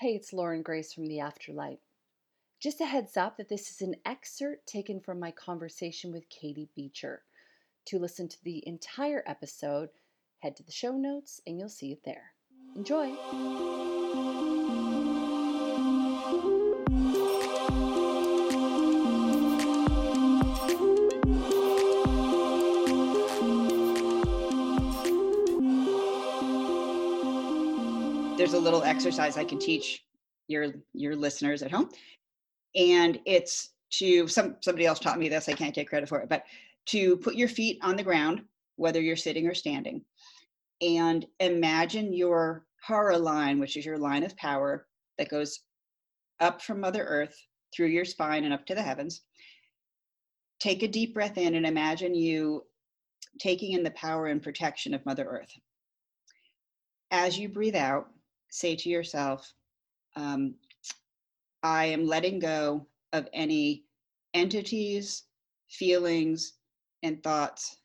Hey, it's Lauren Grace from The Afterlight. Just a heads up that this is an excerpt taken from my conversation with Katie Beecher. To listen to the entire episode, head to the show notes and you'll see it there. Enjoy! There's a little exercise I can teach your your listeners at home, and it's to some somebody else taught me this. I can't take credit for it, but to put your feet on the ground, whether you're sitting or standing, and imagine your hara line, which is your line of power that goes up from Mother Earth through your spine and up to the heavens. Take a deep breath in and imagine you taking in the power and protection of Mother Earth. As you breathe out, say to yourself, um, I am letting go of any entities, feelings, and thoughts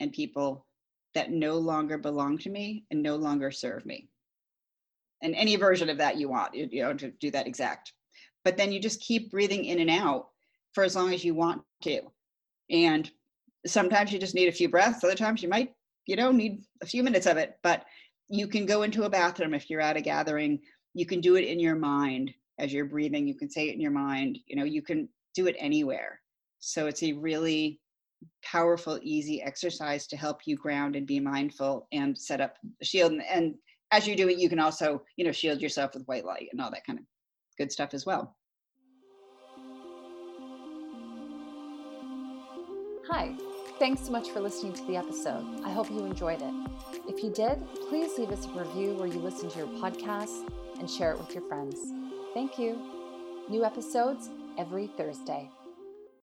and people that no longer belong to me and no longer serve me. And any version of that you want, you, know, to do that exact. But then you just keep breathing in and out for as long as you want to. And sometimes you just need a few breaths, other times you might, you know, need a few minutes of it. But you can go into a bathroom if you're at a gathering you can do it in your mind as you're breathing you can say it in your mind you know you can do it anywhere. So it's a really powerful easy exercise to help you ground and be mindful and set up a shield. And, and as you do it you can also you know shield yourself with white light and all that kind of good stuff as well. Hi, thanks so much for listening to the episode. I hope you enjoyed it. If you did, please leave us a review where you listen to your podcast and share it with your friends. Thank you. New episodes every Thursday.